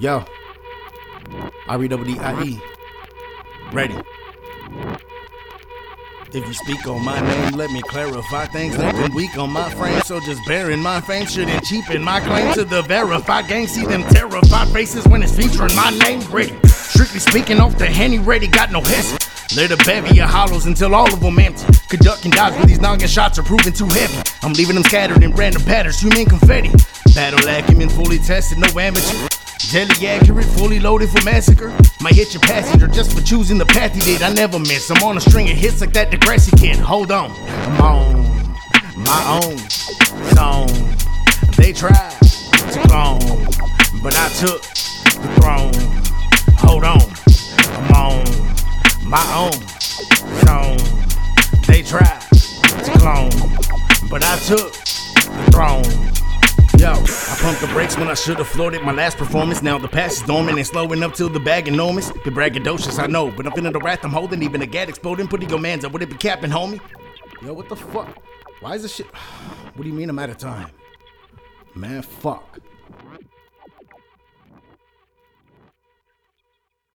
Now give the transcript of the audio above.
Yo. R-E-W-D-I-E. Ready. If you speak on my name, let me clarify things. Nothing weak on my frame, so just bear in my fame. Shouldn't cheapen my claim to the verified gang. See them terrified faces when it's featuring my name. Ready. Strictly speaking, off the handy ready, got no hesitation. Let a bevy of hollows until all of them empty. Could duck and dodge, but these noggin shots are proving too heavy. I'm leaving them scattered in random patterns, you mean confetti. Battle acumen fully tested, no amateur. Deadly accurate, fully loaded for massacre. Might hit your passenger just for choosing the path he did. I never miss. I'm on a string of hits like that Degrassi kid. Hold on, I'm on my own zone. They tried to clone, but I took the throne. Hold on, I'm on my own zone. They tried to clone, but I took the throne. Pumped the brakes when I should have floored it. my last performance. Now the past is dormant and slowing up till the bag enormous. The braggadocious, I know, but I'm feeling the wrath I'm holding. Even a gat exploding, putting your mans up. Would it be capping, homie? Yo, what the fuck? Why is this shit? What do you mean I'm out of time? Man, fuck.